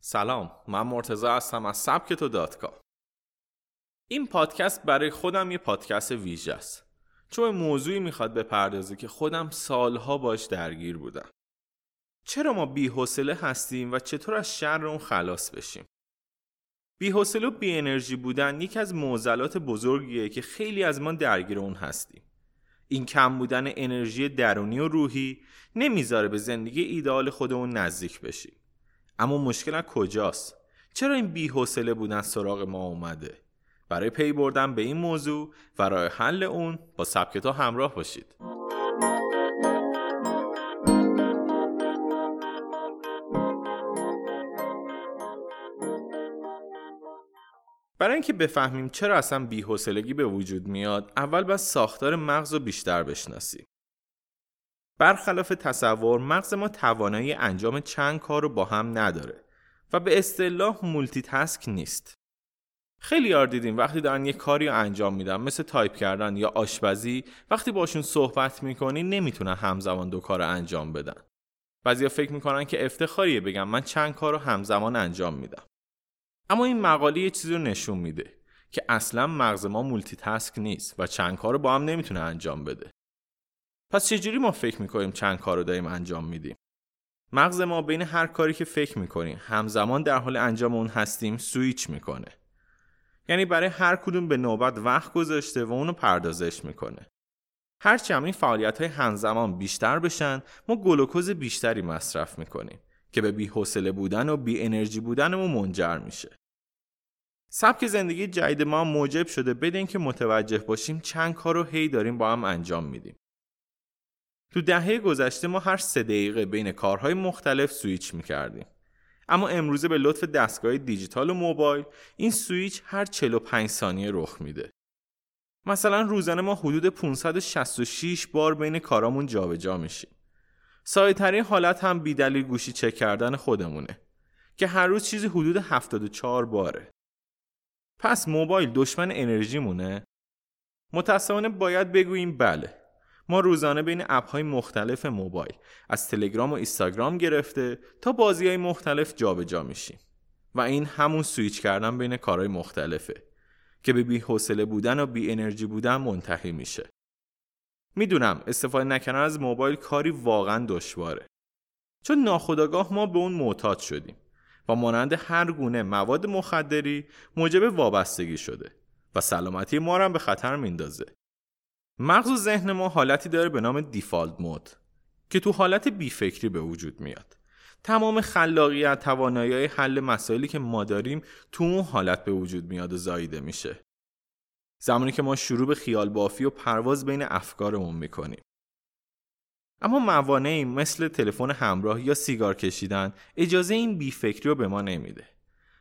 سلام من مرتزا هستم از سبکتو دات این پادکست برای خودم یه پادکست ویژه است. چون موضوعی می‌خواد بپردازه که خودم سالها باش درگیر بودم. چرا ما بیحوصله هستیم و چطور از شر اون خلاص بشیم؟ بیحوصله و بی انرژی بودن یکی از معضلات بزرگیه که خیلی از ما درگیر اون هستیم. این کم بودن انرژی درونی و روحی نمی‌ذاره به زندگی ایدال خودمون نزدیک بشیم. اما مشکل از کجاست؟ چرا این بیحوصله بودن سراغ ما اومده؟ برای پی بردن به این موضوع و راه حل اون با سبکتا همراه باشید. برای اینکه بفهمیم چرا اصلا بیحوصلگی به وجود میاد اول باید ساختار مغز رو بیشتر بشناسیم. برخلاف تصور مغز ما توانایی انجام چند کار رو با هم نداره و به اصطلاح multitask نیست. خیلیا رو دیدیم وقتی دارن یه کاری رو انجام میدن مثل تایپ کردن یا آشپزی وقتی باشون صحبت می‌کنی نمی‌تونن همزمان دو کار انجام بدن. بعضیا فکر می‌کنن که افتخاریه بگم من چند کار رو همزمان انجام میدم. اما این مقاله یه چیزی رو نشون میده که اصلا مغز ما multitask نیست و چند کار رو با هم نمی‌تونه انجام بده. پس چجوری ما فکر می‌کنیم چند کار رو داریم انجام میدیم؟ مغز ما بین هر کاری که فکر می‌کنیم همزمان در حال انجام اون هستیم سویچ می‌کنه. یعنی برای هر کدوم به نوبت وقت گذاشته و اونو پردازش می‌کنه. هرچی هم این فعالیت های همزمان بیشتر بشن ما گلوکوز بیشتری مصرف می‌کنیم که به بی‌حوصله بودن و بی انرژی بودنمون منجر میشه. سبک زندگی جدید ما موجب شده بدین که متوجه باشیم چند کار رو هی داریم با هم انجام میدیم. تو دهه گذشته ما هر سه دقیقه بین کارهای مختلف سویچ می‌کردیم. اما امروزه به لطف دستگاه دیجیتال و موبایل این سویچ هر 45 ثانیه رخ میده. مثلا روزانه ما حدود 566 بار بین کارامون جابجا میشیم. سایه حالت هم بیدلیل گوشی چک کردن خودمونه که هر روز چیزی حدود 74 باره. پس موبایل دشمن انرژی مونه؟ متاسفانه باید بگوییم بله. ما روزانه بین اپ های مختلف موبایل از تلگرام و اینستاگرام گرفته تا بازی های مختلف جابجا جا میشیم. و این همون سویچ کردن بین کارهای مختلفه که به بی حوصله بودن و بی انرژی بودن منتهی میشه. می‌دونم استفاده نکردن از موبایل کاری واقعا دشواره. چون ناخداگاه ما به اون معتاد شدیم و مانند هر گونه مواد مخدری موجب وابستگی شده و سلامتی ما را به خطر میندازه مغز و ذهن ما حالتی داره به نام دیفالت مود که تو حالت بیفکری به وجود میاد. تمام خلاقیت توانایی حل مسائلی که ما داریم تو اون حالت به وجود میاد و زاییده میشه. زمانی که ما شروع به خیال بافی و پرواز بین افکارمون می‌کنیم. اما موانعی مثل تلفن همراه یا سیگار کشیدن اجازه این بیفکری رو به ما نمیده.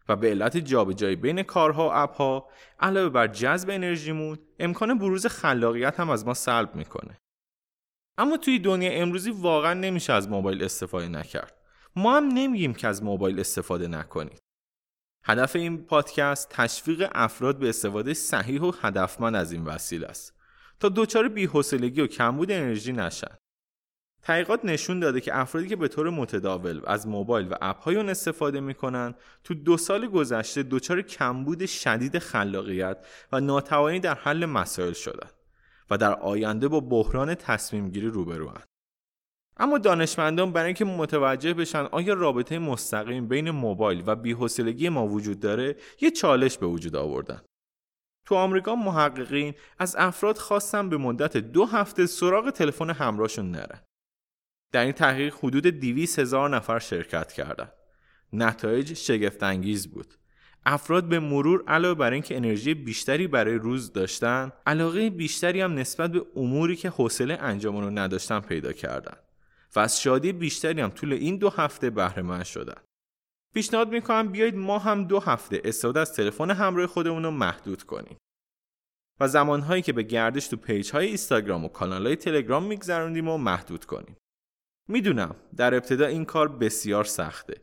و به علت جابجایی بین کارها و اپها علاوه بر جذب انرژیمون امکان بروز خلاقیت هم از ما سلب می‌کنه. اما توی دنیا امروزی واقعا نمیشه از موبایل استفاده نکرد. ما هم نمیگیم که از موبایل استفاده نکنید. هدف این پادکست تشویق افراد به استفاده صحیح و هدفمند از این وسیله است. تا دچار بی‌حوصلگی و کمبود انرژی نشن. تحقیقات نشون داده که افرادی که به طور متداول از موبایل و اپ اون استفاده می‌کنن تو دو سال گذشته دچار کمبود شدید خلاقیت و ناتوانی در حل مسائل شدن و در آینده با بحران تصمیم گیری روبروان اما دانشمندان برای اینکه متوجه بشن آیا رابطه مستقیم بین موبایل و بی‌حوصلگی ما وجود داره یه چالش به وجود آوردن. تو آمریکا محققین از افراد خواستن به مدت دو هفته سراغ تلفن همراهشون نرن. در این تحقیق حدود 200 هزار نفر شرکت کردند. نتایج شگفت انگیز بود. افراد به مرور علاوه بر اینکه انرژی بیشتری برای روز داشتن، علاقه بیشتری هم نسبت به اموری که حوصله انجام رو نداشتن پیدا کردند و از شادی بیشتری هم طول این دو هفته بهره مند شدن. پیشنهاد می‌کنم بیایید ما هم دو هفته استفاده از تلفن همراه خودمون رو محدود کنیم. و زمانهایی که به گردش تو page های اینستاگرام و کانال های تلگرام میگذروندیم رو محدود کنیم. می‌دونم در ابتدا این کار بسیار سخته.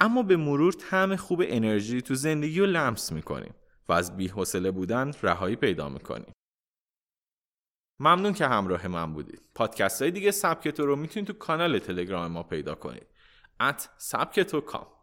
اما به مرور طعم خوب انرژی تو زندگی رو لمس می‌کنیم و از بیحوصله بودن رهایی پیدا می‌کنیم. ممنون که همراه من بودید. پادکست های دیگه سبکتو رو می‌تونید تو کانال تلگرام ما پیدا کنید. ات سبکتو کام.